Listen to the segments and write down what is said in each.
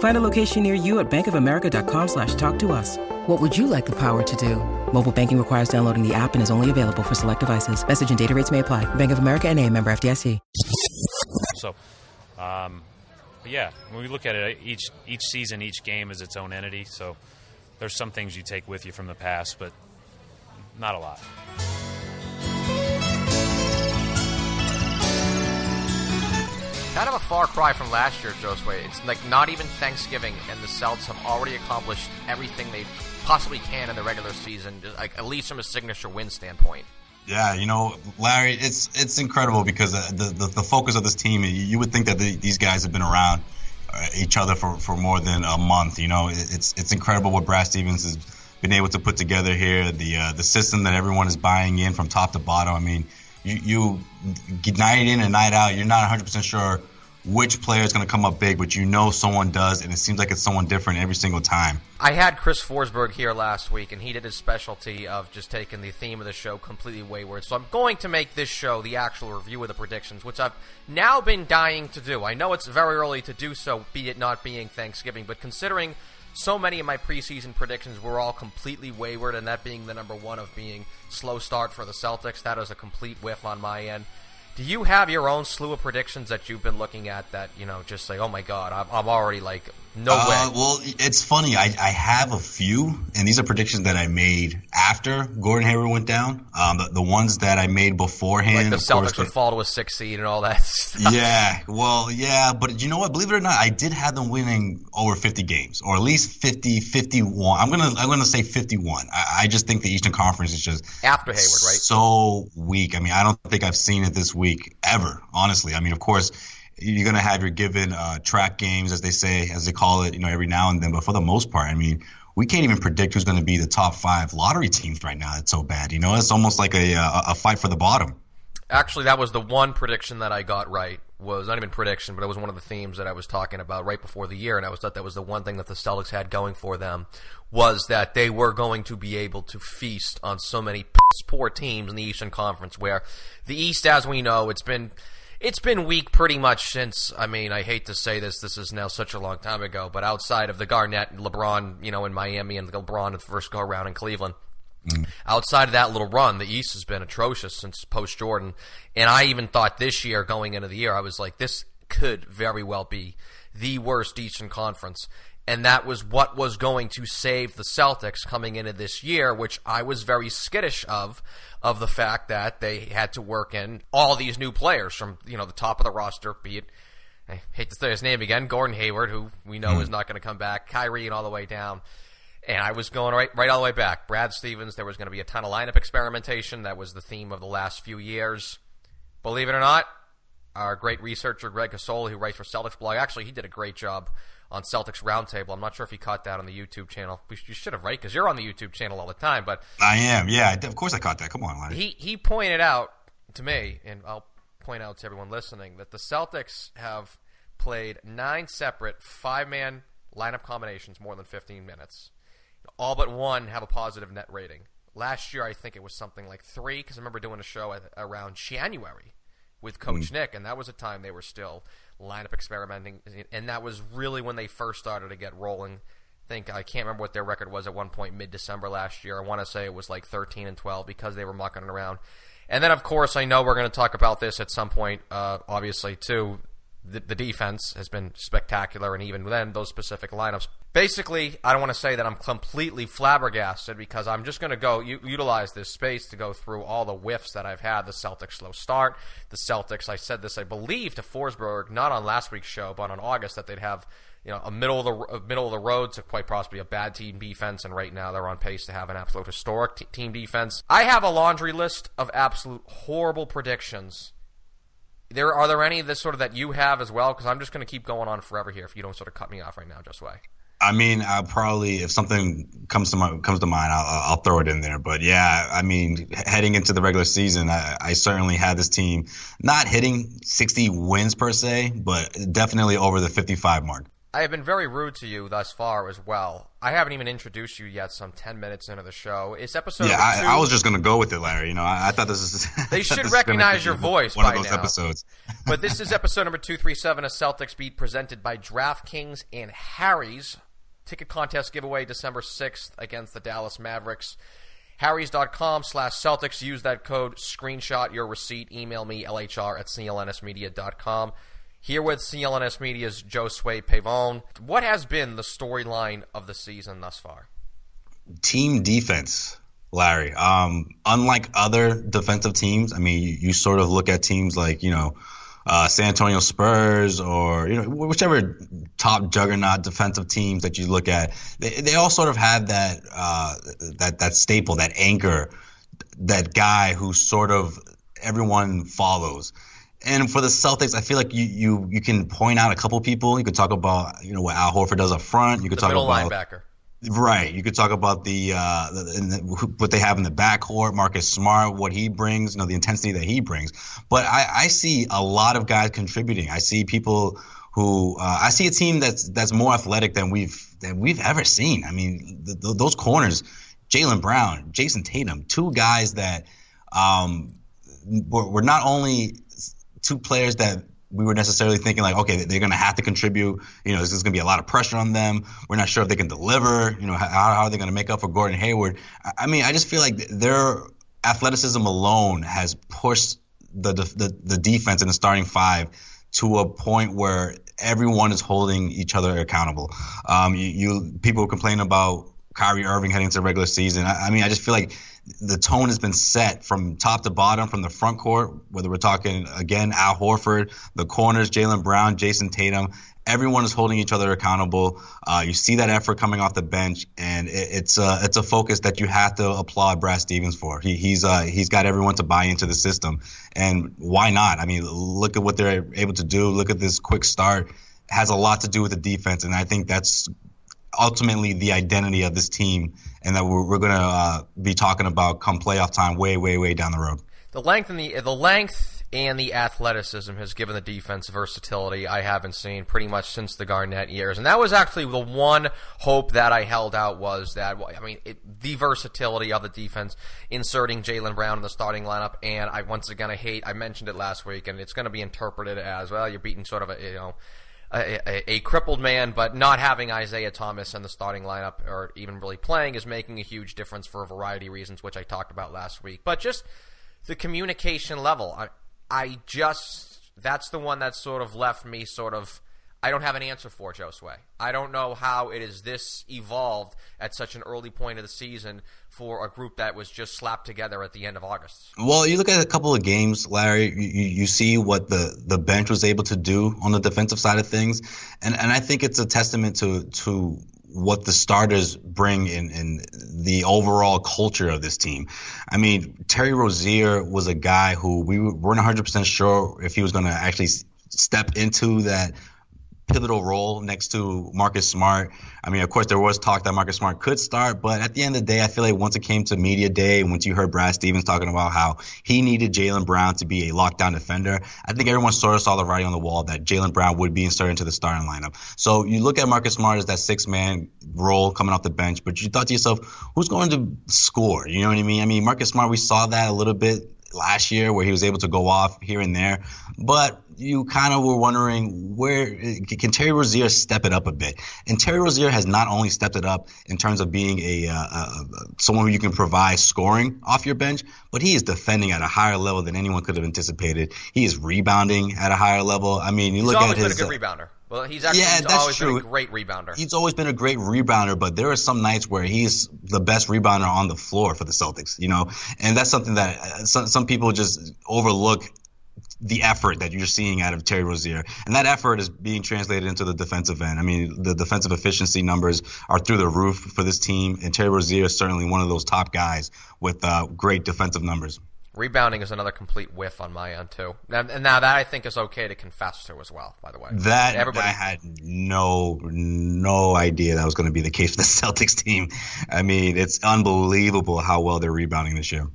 Find a location near you at bankofamerica.com slash talk to us. What would you like the power to do? Mobile banking requires downloading the app and is only available for select devices. Message and data rates may apply. Bank of America and a member FDIC. So, um, but yeah, when we look at it, each each season, each game is its own entity. So there's some things you take with you from the past, but not a lot. Kind of a far cry from last year, Josue. It's like not even Thanksgiving, and the Celts have already accomplished everything they possibly can in the regular season, like at least from a signature win standpoint. Yeah, you know, Larry, it's it's incredible because uh, the the, the focus of this team. You would think that the, these guys have been around uh, each other for, for more than a month. You know, it's it's incredible what Brad Stevens has been able to put together here. The uh, the system that everyone is buying in from top to bottom. I mean, you, you night in and night out, you're not 100 percent sure which player is going to come up big, but you know someone does, and it seems like it's someone different every single time. I had Chris Forsberg here last week, and he did his specialty of just taking the theme of the show completely wayward. So I'm going to make this show the actual review of the predictions, which I've now been dying to do. I know it's very early to do so, be it not being Thanksgiving, but considering so many of my preseason predictions were all completely wayward, and that being the number one of being slow start for the Celtics, that is a complete whiff on my end. Do you have your own slew of predictions that you've been looking at that you know just say, oh my god I'm, I'm already like no uh, way. Well, it's funny. I, I have a few, and these are predictions that I made after Gordon Hayward went down. Um, the, the ones that I made beforehand. Like the Celtics would fall to a six seed and all that stuff. Yeah, well, yeah, but you know what? Believe it or not, I did have them winning over 50 games, or at least 50, 51. I'm gonna I'm gonna say 51. I, I just think the Eastern Conference is just after Hayward, right? So weak. I mean, I don't think I've seen it this week ever. Honestly, I mean, of course you're going to have your given uh, track games, as they say, as they call it, you know, every now and then. But for the most part, I mean, we can't even predict who's going to be the top five lottery teams right now. It's so bad. You know, it's almost like a, a, a fight for the bottom. Actually, that was the one prediction that I got right. Was not even prediction, but it was one of the themes that I was talking about right before the year, and I was thought that was the one thing that the Celtics had going for them was that they were going to be able to feast on so many poor teams in the Eastern Conference. Where the East, as we know, it's been it's been weak pretty much since. I mean, I hate to say this. This is now such a long time ago, but outside of the Garnett, LeBron, you know, in Miami, and LeBron at the first go around in Cleveland. Mm. Outside of that little run, the East has been atrocious since post Jordan. And I even thought this year, going into the year, I was like, this could very well be the worst Eastern Conference and that was what was going to save the Celtics coming into this year, which I was very skittish of, of the fact that they had to work in all these new players from you know the top of the roster, be it I hate to say his name again, Gordon Hayward, who we know mm. is not going to come back, Kyrie, and all the way down. And I was going right, right all the way back. Brad Stevens, there was going to be a ton of lineup experimentation. That was the theme of the last few years. Believe it or not, our great researcher Greg Casoli, who writes for Celtics blog, actually he did a great job on Celtics Roundtable. I'm not sure if you caught that on the YouTube channel. You should have, right? Because you're on the YouTube channel all the time. But I am. Yeah, of course I caught that. Come on, Lonnie. He he pointed out to me, and I'll point out to everyone listening that the Celtics have played nine separate five-man lineup combinations more than 15 minutes. All but one have a positive net rating. Last year, I think it was something like three because I remember doing a show at, around January with Coach mm. Nick, and that was a time they were still lineup experimenting, and that was really when they first started to get rolling. I think I can't remember what their record was at one point mid December last year. I want to say it was like 13 and 12 because they were mucking around. And then, of course, I know we're going to talk about this at some point, uh, obviously, too. The, the, defense has been spectacular, and even then, those specific lineups. Basically, I don't want to say that I'm completely flabbergasted because I'm just going to go u- utilize this space to go through all the whiffs that I've had. The Celtics slow start. The Celtics, I said this, I believe, to Forsberg, not on last week's show, but on August, that they'd have you know a middle of the a middle of the road to quite possibly a bad team defense, and right now they're on pace to have an absolute historic t- team defense. I have a laundry list of absolute horrible predictions there are there any this sort of that you have as well? Because I'm just going to keep going on forever here if you don't sort of cut me off right now, just way. I mean, I'll probably if something comes to my, comes to mind, I'll, I'll throw it in there. But yeah, I mean, heading into the regular season, I, I certainly had this team not hitting 60 wins per se, but definitely over the 55 mark. I have been very rude to you thus far as well. I haven't even introduced you yet. Some ten minutes into the show, it's episode. Yeah, I, I, was just gonna go with it, Larry. You know, I, I thought this is. They should recognize your voice. One of those now. episodes. but this is episode number two three seven, a Celtics beat presented by DraftKings and Harry's ticket contest giveaway December sixth against the Dallas Mavericks. Harrys.com slash Celtics. Use that code. Screenshot your receipt. Email me lhr at clnsmedia.com. Here with CLNS Media's Josue Pavone. What has been the storyline of the season thus far? Team defense, Larry. Um, unlike other defensive teams, I mean, you, you, sort of look at teams like, you know, uh, San Antonio Spurs or, you know, whichever top juggernaut defensive teams that you look at, they, they all sort of have that, uh, that, that staple, that anchor, that guy who sort of everyone follows. And for the Celtics, I feel like you, you you can point out a couple people. You could talk about you know what Al Horford does up front. You could the talk about linebacker. Right. You could talk about the, uh, the, the, what they have in the backcourt, Marcus Smart, what he brings, you know, the intensity that he brings. But I, I see a lot of guys contributing. I see people who uh, I see a team that's that's more athletic than we've than we've ever seen. I mean, those corners, Jaylen Brown, Jayson Tatum, two guys that um, were, were not only two players that we were necessarily thinking like, okay, they're going to have to contribute. You know, there's going to be a lot of pressure on them. We're not sure if they can deliver. You know, how, how are they going to make up for Gordon Hayward? I mean, I just feel like their athleticism alone has pushed the the, the defense in the starting five to a point where everyone is holding each other accountable. Um, you, you people complain about Kyrie Irving heading into the regular season. I, I mean, I just feel like the tone has been set from top to bottom from the front court, whether we're talking again Al Horford, the corners, Jaylen Brown, Jayson Tatum. Everyone is holding each other accountable. Uh, you see that effort coming off the bench, and it, it's a it's a focus that you have to applaud Brad Stevens for. He, he's uh, he's got everyone to buy into the system, and why not? I mean, look at what they're able to do. Look at this quick start. It has a lot to do with the defense, and I think that's ultimately the identity of this team and that we're, we're going to uh, be talking about come playoff time way, way, way down the road. The length and the the length and the athleticism has given the defense versatility I haven't seen pretty much since the Garnett years, and that was actually the one hope that I held out was that I mean it, the versatility of the defense, inserting Jaylen Brown in the starting lineup, and I once again I hate I mentioned it last week, and it's going to be interpreted as well you're beating sort of a you know a, a, crippled man, but not having Isaiah Thomas in the starting lineup or even really playing is making a huge difference for a variety of reasons, which I talked about last week. But just the communication level, I, I just that's the one that sort of left me sort of I don't have an answer for Josue. I don't know how it is this evolved at such an early point of the season for a group that was just slapped together at the end of August. Well, you look at a couple of games, Larry. You, you see what the, the bench was able to do on the defensive side of things, and and I think it's a testament to to what the starters bring in, in the overall culture of this team. I mean, Terry Rozier was a guy who we weren't 100% sure if he was going to actually step into that pivotal role next to Marcus Smart. I mean, of course, there was talk that Marcus Smart could start, but at the end of the day, I feel like once it came to media day, once you heard Brad Stevens talking about how he needed Jaylen Brown to be a lockdown defender, I think everyone sort of saw the writing on the wall that Jaylen Brown would be inserted into the starting lineup. So you look at Marcus Smart as that six man role coming off the bench, but you thought to yourself, who's going to score? You know what I mean? I mean, Marcus Smart, we saw that a little bit last year where he was able to go off here and there, but you kind of were wondering where can Terry Rozier step it up a bit. And Terry Rozier has not only stepped it up in terms of being a, uh, uh, someone who you can provide scoring off your bench, but he is defending at a higher level than anyone could have anticipated. He is rebounding at a higher level. I mean, you He's look at his been a good rebounder. Well, he's actually Yeah, he's that's always true. been a great rebounder. He's always been a great rebounder, but there are some nights where he's the best rebounder on the floor for the Celtics, you know, and that's something that uh, some, some people just overlook the effort that you're seeing out of Terry Rozier. And that effort is being translated into the defensive end. I mean, the defensive efficiency numbers are through the roof for this team, and Terry Rozier is certainly one of those top guys with uh, great defensive numbers. Rebounding is another complete whiff on my end too. Now, and now that I think is okay to confess to as well. By the way, That everybody I had no no idea that was going to be the case for the Celtics team. I mean, it's unbelievable how well they're rebounding this year.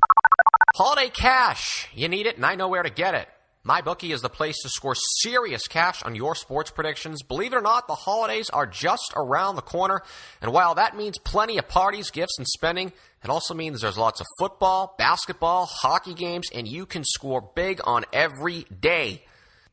Holiday cash. You need it, and I know where to get it. MyBookie is the place to score serious cash on your sports predictions. Believe it or not, the holidays are just around the corner. And while that means plenty of parties, gifts, and spending, it also means there's lots of football, basketball, hockey games, and you can score big on every day.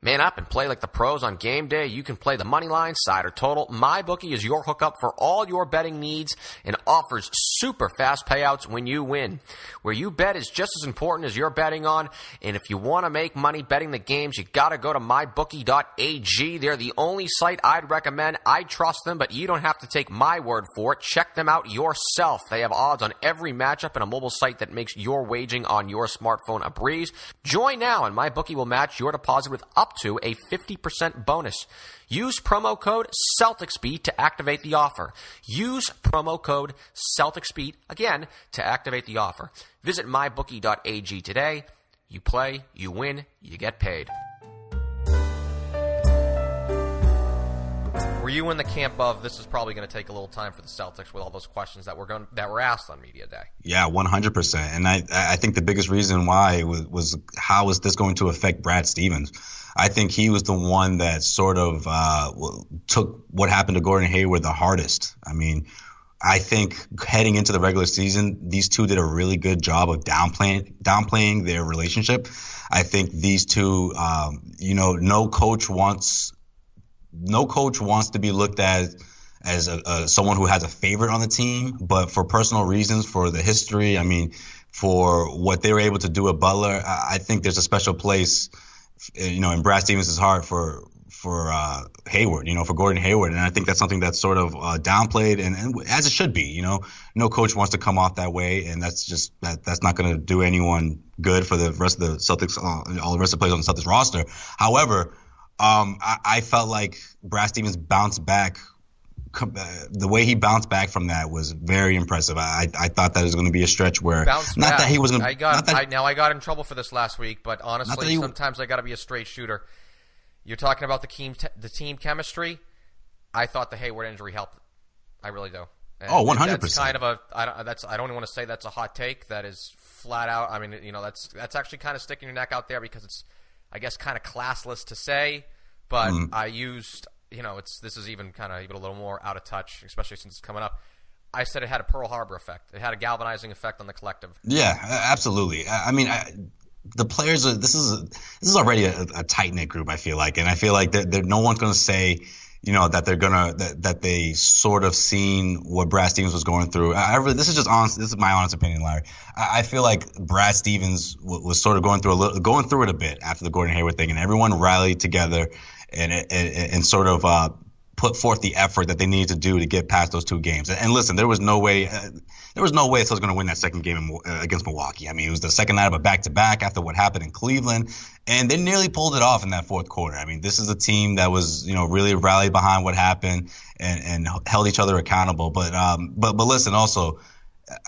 Man up and play like the pros on game day. You can play the money line, side, or total. MyBookie is your hookup for all your betting needs and offers super fast payouts when you win. Where you bet is just as important as you're betting on. And if you want to make money betting the games, you got to go to mybookie.ag. They're the only site I'd recommend. I trust them, but you don't have to take my word for it. Check them out yourself. They have odds on every matchup and a mobile site that makes your waging on your smartphone a breeze. Join now, and MyBookie will match your deposit with up to a 50% bonus. Use promo code CelticsBeat to activate the offer. Use promo code CelticsBeat again to activate the offer. Visit mybookie.ag today. You play, you win, you get paid. Were you in the camp of this is probably going to take a little time for the Celtics with all those questions that were going that were asked on media day? Yeah, 100%. And I, I think the biggest reason why was, was how is this going to affect Brad Stevens? I think he was the one that sort of uh, took what happened to Gordon Hayward the hardest. I mean, I think heading into the regular season, these two did a really good job of downplaying downplaying their relationship. I think these two, um, you know, no coach wants no coach wants to be looked at as a, a, someone who has a favorite on the team, but for personal reasons, for the history, I mean, for what they were able to do at Butler, I, I think there's a special place, you know, in Brad Stevens' heart for for uh, Hayward, you know, for Gordon Hayward, and I think that's something that's sort of uh, downplayed, and, and as it should be, you know, no coach wants to come off that way, and that's just that that's not going to do anyone good for the rest of the Celtics, uh, all the rest of the players on the Celtics roster. However, um, I, I, felt like Brad Stevens bounced back. The way he bounced back from that was very impressive. I, I thought that was going to be a stretch where Bounced not back. that he was going. I got I, now I got in trouble for this last week, but honestly, he- sometimes I got to be a straight shooter. You're talking about the team the team chemistry. I thought the Hayward injury helped. I really do. And Oh, 100%. That's kind of a. I don't. That's. I don't want to say that's a hot take. That is flat out. I mean, you know, that's that's actually kind of sticking your neck out there because it's, I guess, kind of classless to say. But Mm-hmm. I used. You know, it's this is even kind of even a little more out of touch, especially since it's coming up. I said it had a Pearl Harbor effect. It had a galvanizing effect on the collective. Yeah, absolutely. I mean, I, the players are. This is this is already a, a tight knit group. I feel like, and I feel like that no one's going to say, you know, that they're gonna that, that they sort of seen what Brad Stevens was going through. I, I really, this is just honest. This is my honest opinion, Larry. I, I feel like Brad Stevens w- was sort of going through a little, going through it a bit after the Gordon Hayward thing, and everyone rallied together and and, and sort of. Uh, put forth the effort that they needed to do to get past those two games. And, and listen, there was no way, uh, there was no way was going to win that second game in, uh, against Milwaukee. I mean, it was the second night of a back-to-back after what happened in Cleveland, and they nearly pulled it off in that fourth quarter. I mean, this is a team that was, you know, really rallied behind what happened and, and held each other accountable. But, um, but, but listen, also.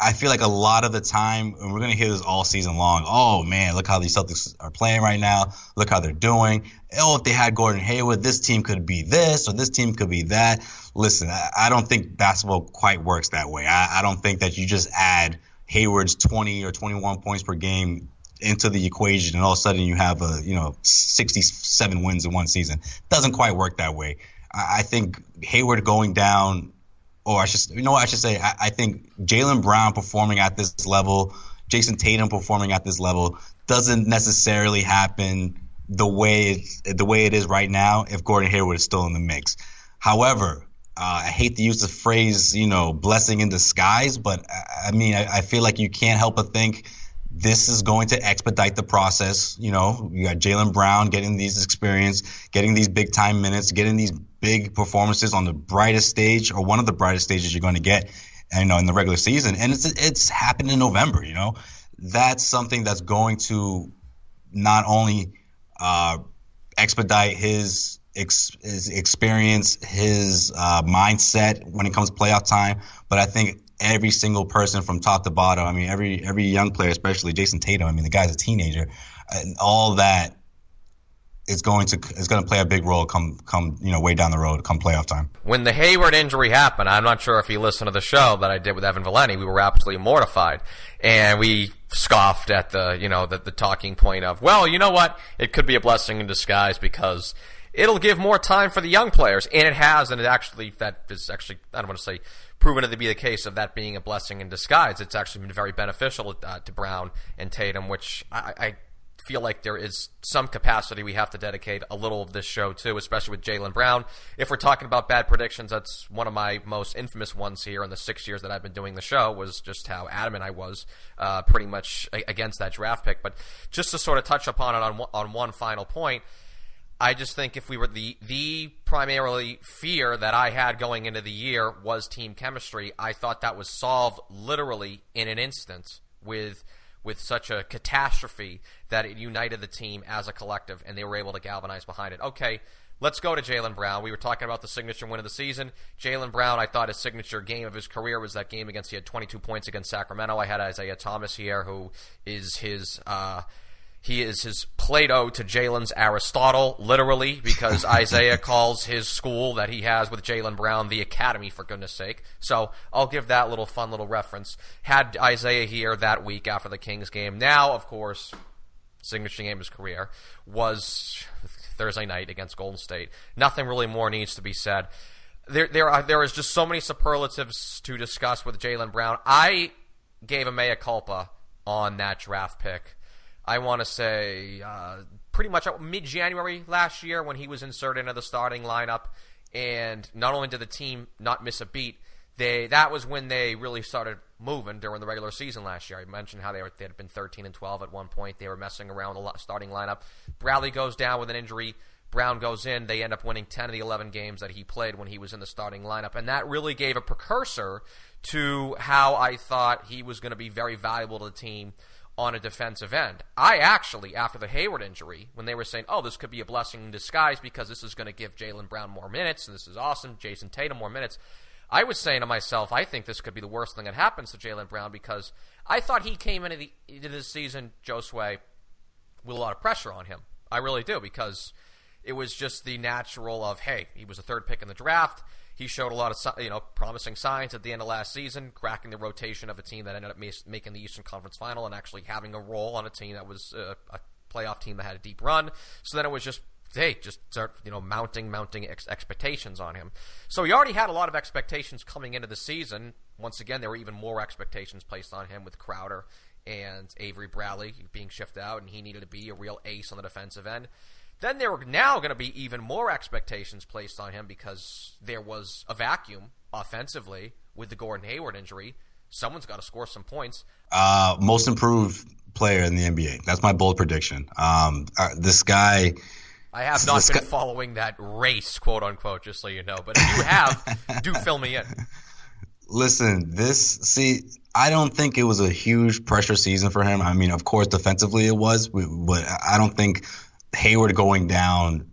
I feel like a lot of the time, and we're going to hear this all season long. Oh man, look how these Celtics are playing right now. Look how they're doing. Oh, if they had Gordon Hayward, this team could be this or this team could be that. Listen, I, don't think basketball quite works that way. I, I don't think that you just add Hayward's 20 or 21 points per game into the equation, and all of a sudden you have a you know 67 wins in one season. Doesn't quite work that way. I think Hayward going down or I should, you know what I should say? I, I think Jaylen Brown performing at this level, Jayson Tatum performing at this level, doesn't necessarily happen the way it's, the way it is right now if Gordon Hayward is still in the mix. However, uh, I hate to use the phrase, you know, blessing in disguise, but I, I mean, I, I, feel like you can't help but think this is going to expedite the process. You know, you got Jaylen Brown getting these experience, getting these big time minutes, getting these big performances on the brightest stage or one of the brightest stages you're going to get, you know, in the regular season. And it's it's happened in November. You know, that's something that's going to not only uh, expedite his ex- his experience, his uh, mindset when it comes to playoff time. But I think every single person from top to bottom, I mean, every every young player, especially Jayson Tatum, I mean, the guy's a teenager, and all that is going to is going to play a big role come come you know way down the road come playoff time. When the Hayward injury happened, I'm not sure if you listened to the show that I did with Evan Valenti. We were absolutely mortified, and we scoffed at the you know the, the talking point of well, you know what, it could be a blessing in disguise because it'll give more time for the young players, and it has, and it actually that is actually I don't want to say proven to be the case of that being a blessing in disguise. It's actually been very beneficial uh, to Brown and Tatum, which I, I feel like there is some capacity we have to dedicate a little of this show to, especially with Jaylen Brown. If we're talking about bad predictions, that's one of my most infamous ones here in the six years that I've been doing the show was just how adamant I was uh, pretty much against that draft pick. But just to sort of touch upon it on, on one final point – I just think if we were the the primarily fear that I had going into the year was team chemistry, I thought that was solved literally in an instant with with such a catastrophe that it united the team as a collective and they were able to galvanize behind it. Okay, let's go to Jaylen Brown. We were talking about the signature win of the season. Jaylen Brown, I thought his signature game of his career was that game against he had 22 points against Sacramento. I had Isaiah Thomas here, who is his. Uh, he is his Plato to Jaylen's Aristotle, literally, because Isaiah calls his school that he has with Jaylen Brown the Academy, for goodness sake. So I'll give that little fun little reference. Had Isaiah here that week after the Kings game. Now, of course, signature game of his career was Thursday night against Golden State. Nothing really more needs to be said. There, there, are, there is just so many superlatives to discuss with Jaylen Brown. I gave him a mea culpa on that draft pick I want to say uh, pretty much mid January last year when he was inserted into the starting lineup. And not only did the team not miss a beat, they that was when they really started moving during the regular season last year. I mentioned how they were they had been 13 and 12 at one point. They were messing around the starting lineup. Bradley goes down with an injury. Brown goes in. They end up winning 10 of the 11 games that he played when he was in the starting lineup, and that really gave a precursor to how I thought he was going to be very valuable to the team on a defensive end. I actually, after the Hayward injury, when they were saying, oh, this could be a blessing in disguise because this is going to give Jaylen Brown more minutes and this is awesome, Jayson Tatum more minutes, I was saying to myself, I think this could be the worst thing that happens to Jaylen Brown because I thought he came into the into this season, Josue, with a lot of pressure on him. I really do because it was just the natural of, hey, he was a third pick in the draft he showed a lot of you know promising signs at the end of last season, cracking the rotation of a team that ended up making the Eastern Conference Final and actually having a role on a team that was a, a playoff team that had a deep run. So then it was just hey, just start you know mounting mounting ex- expectations on him. So he already had a lot of expectations coming into the season. Once again, there were even more expectations placed on him with Crowder and Avery Bradley being shifted out, and he needed to be a real ace on the defensive end. Then there were now going to be even more expectations placed on him because there was a vacuum offensively with the Gordon Hayward injury. Someone's got to score some points. Uh, most improved player in the NBA. That's my bold prediction. Um, uh, this guy. I have not been guy, following that race, quote unquote, just so you know. But if you have, do fill me in. Listen, this see, I don't think it was a huge pressure season for him. I mean, of course, defensively it was, but I don't think Hayward going down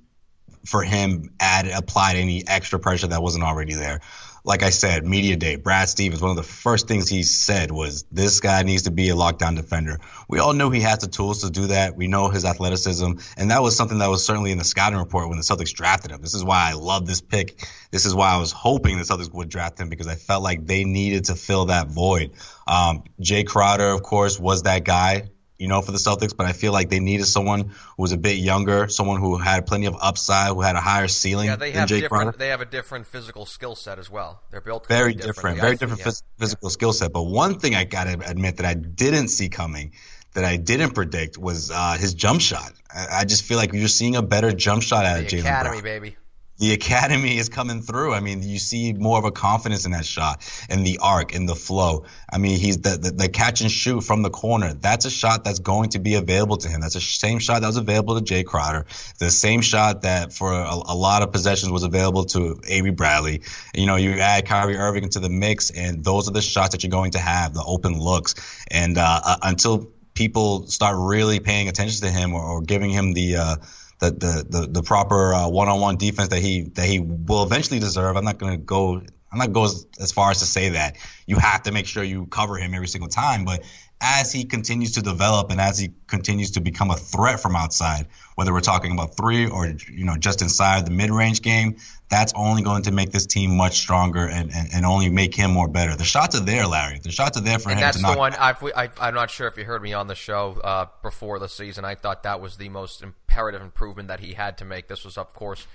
for him add applied any extra pressure that wasn't already there. Like I said, media day, Brad Stevens, one of the first things he said was this guy needs to be a lockdown defender. We all know he has the tools to do that. We know his athleticism, and that was something that was certainly in the scouting report when the Celtics drafted him. This is why I love this pick. This is why I was hoping the Celtics would draft him because I felt like they needed to fill that void. Um, Jae Crowder, of course, was that guy you know, for the Celtics, but I feel like they needed someone who was a bit younger, someone who had plenty of upside, who had a higher ceiling. Yeah, they have different. They have a different physical skill set as well. They're built very different, very different yeah. physical skill set. But one thing I gotta admit that I didn't see coming, that I didn't predict was uh, his jump shot. I, I, just feel like you're seeing a better jump shot out of Jaylen Academy, baby the academy is coming through. I mean, you see more of a confidence in that shot, in the arc, in the flow. I mean, he's the, the, the catch and shoot from the corner. That's a shot that's going to be available to him. That's the same shot that was available to Jae Crowder. The same shot that for a, a lot of possessions was available to Avery Bradley. You know, you add Kyrie Irving into the mix, and those are the shots that you're going to have, the open looks. And uh, uh until people start really paying attention to him or, or giving him the uh, the the the, the proper uh, one-on-one defense that he that he will eventually deserve. I'm not going to go. I'm not go as, as far as to say that you have to make sure you cover him every single time, but as he continues to develop and as he continues to become a threat from outside, whether we're talking about three or you know just inside the mid-range game, that's only going to make this team much stronger and, and, and only make him more better. The shots are there, Larry. The shots are there for and him. That's to the knock one. I've, I, am not sure if you heard me on the show uh, before the season. I thought that was the most imperative improvement that he had to make. This was, of course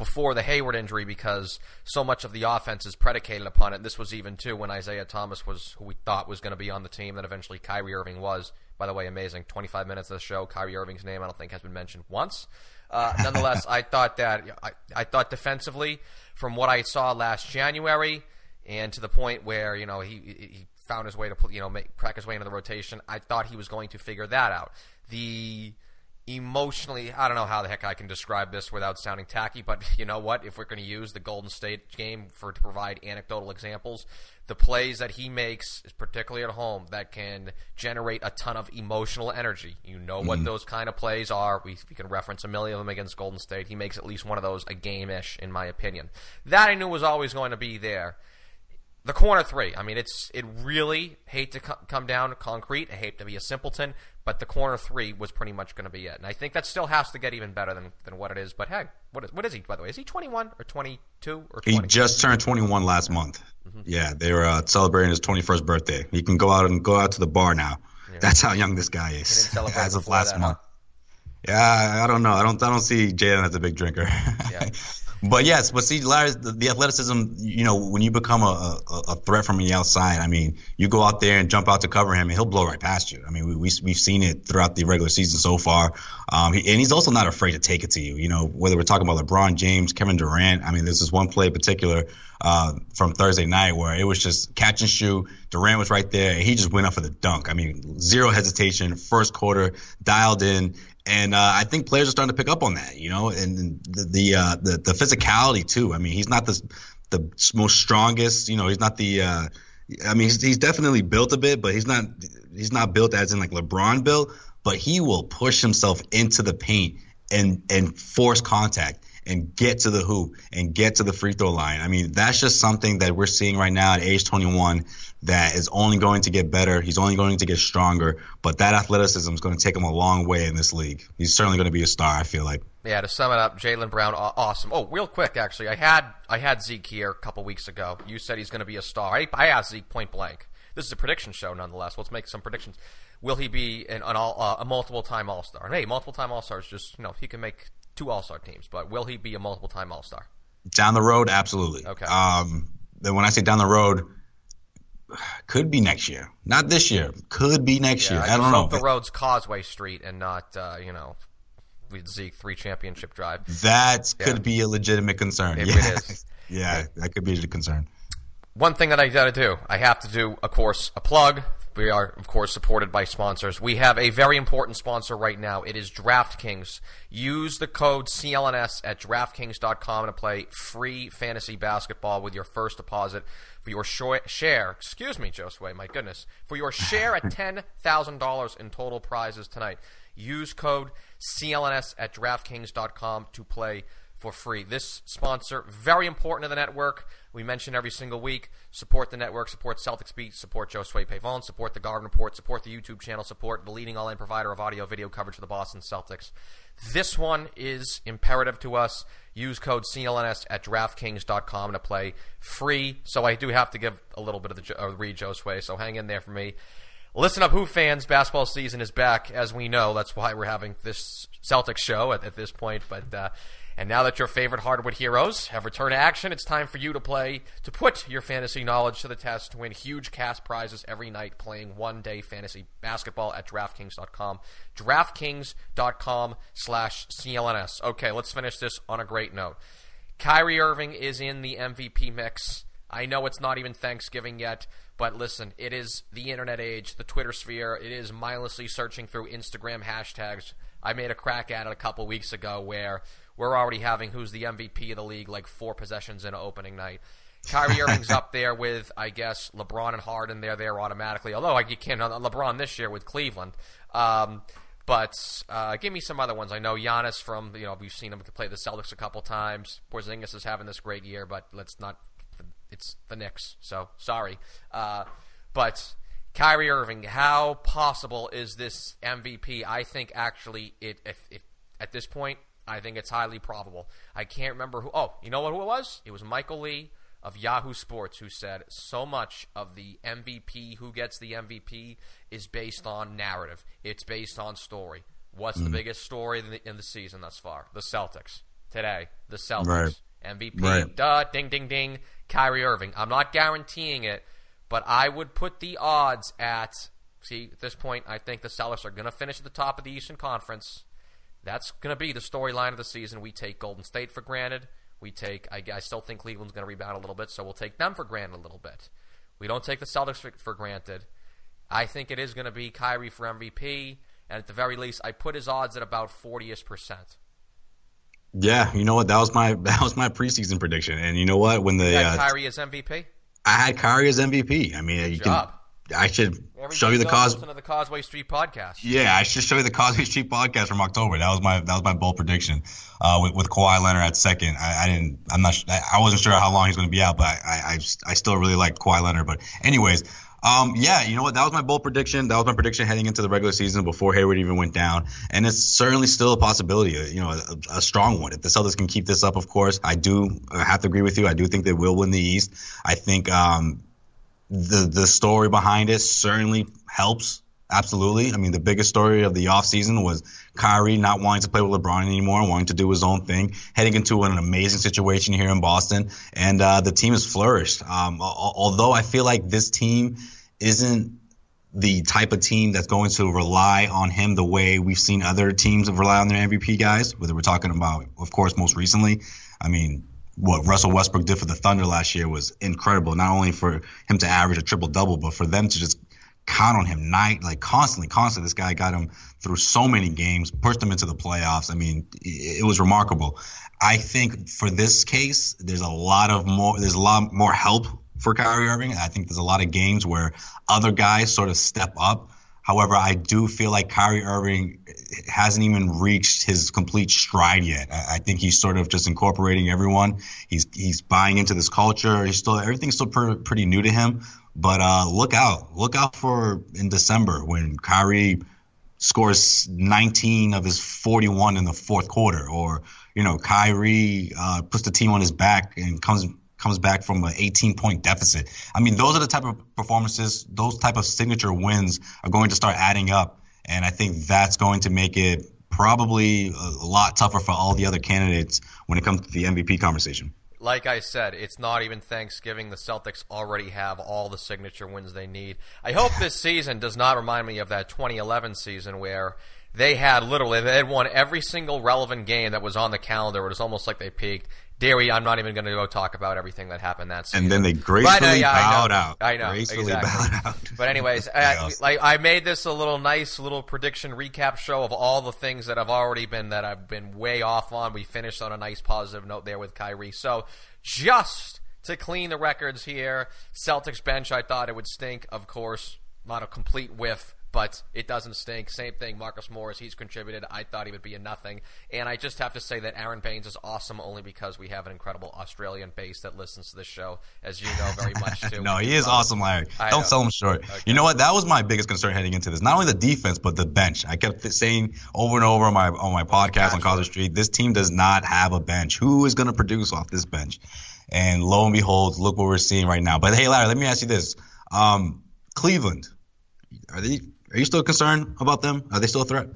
before the Hayward injury because so much of the offense is predicated upon it. This was even too when Isaiah Thomas was who we thought was going to be on the team, that eventually Kyrie Irving was. By the way, amazing. 25 minutes of the show, Kyrie Irving's name I don't think has been mentioned once. Uh, nonetheless, I thought that I, I thought defensively, from what I saw last January, and to the point where you know he he found his way to you know make, crack his way into the rotation, I thought he was going to figure that out. The emotionally, I don't know how the heck I can describe this without sounding tacky, but you know what? If we're going to use the Golden State game for to provide anecdotal examples, the plays that he makes, particularly at home, that can generate a ton of emotional energy. You know what mm those kind of plays are. We, we can reference a million of them against Golden State. He makes at least one of those a game-ish, in my opinion. That I knew was always going to be there the corner three. I mean, it's it really hate to co- come down concrete. I hate to be a simpleton, but the corner three was pretty much going to be it. And I think that still has to get even better than, than what it is. But hey, what is what is he by the way? Is he 21 or 22 or 20? He just turned 21 last month. Mm-hmm. Yeah, they were uh, celebrating his 21st birthday. He can go out and go out to the bar now. Yeah. That's how young this guy is as of last month. Huh? Yeah, I don't know. I don't. I don't see Jaylen as a big drinker. Yeah. But yes, but see, Larry, the, the, athleticism, you know, when you become a, a, a, threat from the outside, I mean, you go out there and jump out to cover him, and he'll blow right past you. I mean, we, we, we've seen it throughout the regular season so far. Um, he, and he's also not afraid to take it to you. You know, whether we're talking about LeBron James, Kevin Durant, I mean, there's this one play in particular uh, from Thursday night where it was just catch and shoot. Durant was right there, and he just went up for the dunk. I mean, zero hesitation, first quarter, dialed in, and uh, I think players are starting to pick up on that, you know, and the the, uh, the, the physicality too. I mean, he's not the the most strongest, you know, he's not the. Uh, I mean, he's, he's definitely built a bit, but he's not he's not built as in like LeBron built. But he will push himself into the paint and and force contact and get to the hoop and get to the free throw line. I mean, that's just something that we're seeing right now at age 21 that is only going to get better. He's only going to get stronger, but that athleticism is going to take him a long way in this league. He's certainly going to be a star, I feel like. Yeah, to sum it up, Jaylen Brown, awesome. Oh, real quick, actually, I had I had Zeke here a couple weeks ago. You said he's going to be a star. I, I asked Zeke point blank. This is a prediction show, nonetheless. Let's make some predictions. Will he be an, an all, uh, a multiple time All Star? Hey, multiple time All Stars, just you know, he can make two All Star teams, but will he be a multiple time All Star? Down the road, absolutely. Okay. Um, then when I say down the road, could be next year, not this year. Could be next yeah, year. I, I don't know. The road's Causeway Street and not uh, you know Zeke three championship drive. That yeah. could be a legitimate concern. If yeah. it is. yeah, that could be a concern. One thing that I got to do, I have to do, of course, a plug we are, of course, supported by sponsors. We have a very important sponsor right now. It is DraftKings. Use the code CLNS at DraftKings.com to play free fantasy basketball with your first deposit for your share. Excuse me, Josue, my goodness. For your share at $10,000 in total prizes tonight. Use code CLNS at DraftKings.com to play for free. This sponsor, very important to the network. We mention every single week. Support the network, support Celtics Beat, support Josue Pavon, support the Garden Report, support the YouTube channel, support the leading all-in provider of audio video coverage for the Boston Celtics. This one is imperative to us. Use code CLNS at DraftKings.com to play free. So I do have to give a little bit of the uh, read Josue, so hang in there for me. Listen up, Who fans. Basketball season is back, as we know. That's why we're having this Celtics show at, at this point. But uh, and now that your favorite hardwood heroes have returned to action, it's time for you to play to put your fantasy knowledge to the test to win huge cash prizes every night playing one day fantasy basketball at DraftKings.com. DraftKings.com slash CLNS. Okay, let's finish this on a great note. Kyrie Irving is in the MVP mix. I know it's not even Thanksgiving yet, but listen, it is the internet age, the Twitter sphere. It is mindlessly searching through Instagram hashtags. I made a crack at it a couple weeks ago where we're already having who's the MVP of the league like four possessions in opening night. Kyrie Irving's up there with, I guess, LeBron and Harden. They're there automatically. Although you can't LeBron this year with Cleveland. Um, but uh, give me some other ones. I know Giannis from you know we've seen him play the Celtics a couple times. Porzingis is having this great year, but let's not it's the Knicks, so sorry. Uh, but Kyrie Irving, how possible is this MVP? I think actually, it if, if at this point, I think it's highly probable. I can't remember who. Oh, you know what? Who it was? It was Michael Lee of Yahoo Sports who said so much of the MVP, who gets the MVP, is based on narrative. It's based on story. What's mm. the biggest story in the, in the, season thus far? The Celtics today. The Celtics. Right. MVP. Right. Duh. Ding. Ding. Ding. Kyrie Irving. I'm not guaranteeing it, but I would put the odds at. See, at this point, I think the Celtics are going to finish at the top of the Eastern Conference. That's going to be the storyline of the season. We take Golden State for granted. We take. I, I still think Cleveland's going to rebound a little bit, so we'll take them for granted a little bit. We don't take the Celtics for, for granted. I think it is going to be Kyrie for MVP, and at the very least, I put his odds at about 40ish percent. Yeah, you know what? That was my that was my preseason prediction, and you know what? When the uh, Kyrie as MVP, I had Kyrie as MVP. I mean, Good you job. can. I should Everybody show you the cause. To the Causeway Street podcast. Yeah, I should show you the Causeway Street podcast from October. That was my that was my bold prediction. Uh, with, with Kawhi Leonard at second, I, I didn't. I'm not. I wasn't sure how long he's going to be out, but I, I I still really like Kawhi Leonard. But anyways, um, yeah, you know what? That was my bold prediction. That was my prediction heading into the regular season before Hayward even went down, and it's certainly still a possibility. Uh, you know, a, a strong one. If the Celtics can keep this up, of course, I do have to agree with you. I do think they will win the East. I think um, the the story behind it certainly helps. Absolutely. I mean, the biggest story of the offseason was Kyrie not wanting to play with LeBron anymore, wanting to do his own thing, heading into an amazing situation here in Boston, and uh, the team has flourished. Um, although I feel like this team isn't the type of team that's going to rely on him the way we've seen other teams rely on their MVP guys, whether we're talking about, of course, most recently. I mean, what Russell Westbrook did for the Thunder last year was incredible. Not only for him to average a triple double, but for them to just count on him night, like constantly, constantly. This guy got him through so many games, pushed him into the playoffs. I mean, it, it was remarkable. I think for this case, there's a lot of more, there's a lot more help for Kyrie Irving. I think there's a lot of games where other guys sort of step up. However, I do feel like Kyrie Irving hasn't even reached his complete stride yet. I, think he's sort of just incorporating everyone. He's he's buying into this culture. He's still everything's still pretty new to him. But uh, look out, look out for in December when Kyrie scores 19 of his 41 in the fourth quarter, or you know Kyrie uh, puts the team on his back and comes comes back from an 18 point deficit. I mean, those are the type of performances, those type of signature wins are going to start adding up, and I think that's going to make it probably a lot tougher for all the other candidates when it comes to the MVP conversation like I said, it's not even Thanksgiving. The Celtics already have all the signature wins they need. I hope this season does not remind me of that 2011 season where they had literally they had won every single relevant game that was on the calendar. It was almost like they peaked. Dairy, I'm not even going to go talk about everything that happened that season. And then they gracefully uh, yeah, bowed I out. I know, gracefully exactly. bowed out. But anyways, uh, like I made this a little nice little prediction recap show of all the things that have already been that I've been way off on. We finished on a nice positive note there with Kyrie. So just to clean the records here, Celtics bench, I thought it would stink. Of course, not a complete whiff but it doesn't stink. Same thing, Marcus Morris, he's contributed. I thought he would be a nothing. And I just have to say that Aron Baynes is awesome only because we have an incredible Australian base that listens to this show, as you know very much too. no, he is um, awesome, Larry. I Don't know. sell him short. Okay. You know what? That was my biggest concern heading into this. Not only the defense, but the bench. I kept saying over and over on my on my podcast on Causeway Street, this team does not have a bench. Who is going to produce off this bench? And lo and behold, look what we're seeing right now. But hey, Larry, let me ask you this. Um, Cleveland, are they? Are you still concerned about them? Are they still a threat?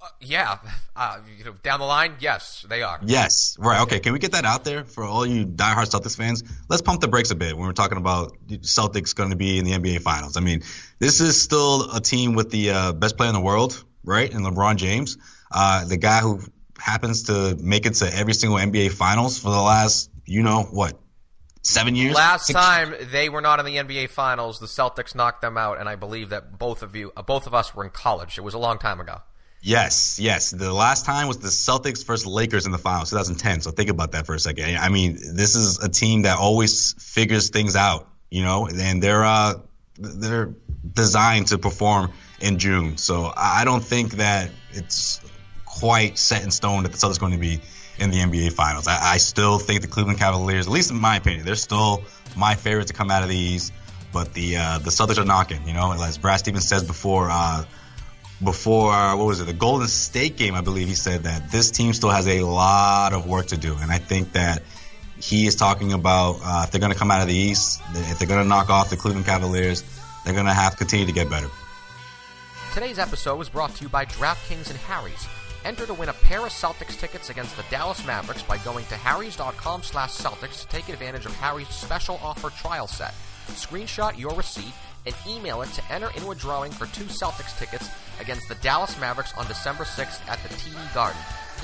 Uh, yeah, uh, you know, down the line, yes, they are. Yes, right. Okay, can we get that out there for all you diehard Celtics fans? Let's pump the brakes a bit when we're talking about Celtics going to be in the NBA Finals. I mean, this is still a team with the uh, best player in the world, right? And LeBron James, uh, the guy who happens to make it to every single NBA Finals for the last, you know, what, seven years. Last Six? time they were not in the NBA Finals, the Celtics knocked them out, and I believe that both of you, uh, both of us, were in college. It was a long time ago. Yes, yes. The last time was the Celtics versus Lakers in the finals, 2010. So think about that for a second. I mean, this is a team that always figures things out, you know, and they're uh, they're designed to perform in June. So I don't think that it's quite set in stone that the Celtics are going to be in the NBA Finals. I, I still think the Cleveland Cavaliers, at least in my opinion, they're still my favorite to come out of the East. But the uh, the Celtics are knocking, you know, as Brad Stevens says before. Uh, before what was it the Golden State game? I believe he said that this team still has a lot of work to do, and I think that he is talking about uh, if they're going to come out of the East, if they're going to knock off the Cleveland Cavaliers, they're going to have to continue to get better. Today's episode was brought to you by DraftKings and Harry's. Enter to win a pair of Celtics tickets against the Dallas Mavericks by going to harrys.com slash Celtics to take advantage of Harry's special offer trial set. Screenshot your receipt and email it to enter into a drawing for two Celtics tickets against the Dallas Mavericks on December 6th at the TD Garden.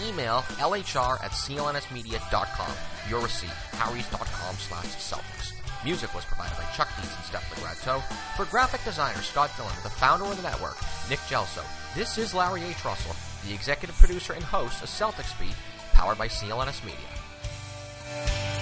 Email lhr at clnsmedia.com. Your receipt, harrys.com slash Celtics. Music was provided by Chuck Dietz and Steph Legrato. For graphic designer Scott Dillon, the founder of the network, Nick Gelso, this is Larry H. Russell, the executive producer and host of Celtics Beat, powered by CLNS Media.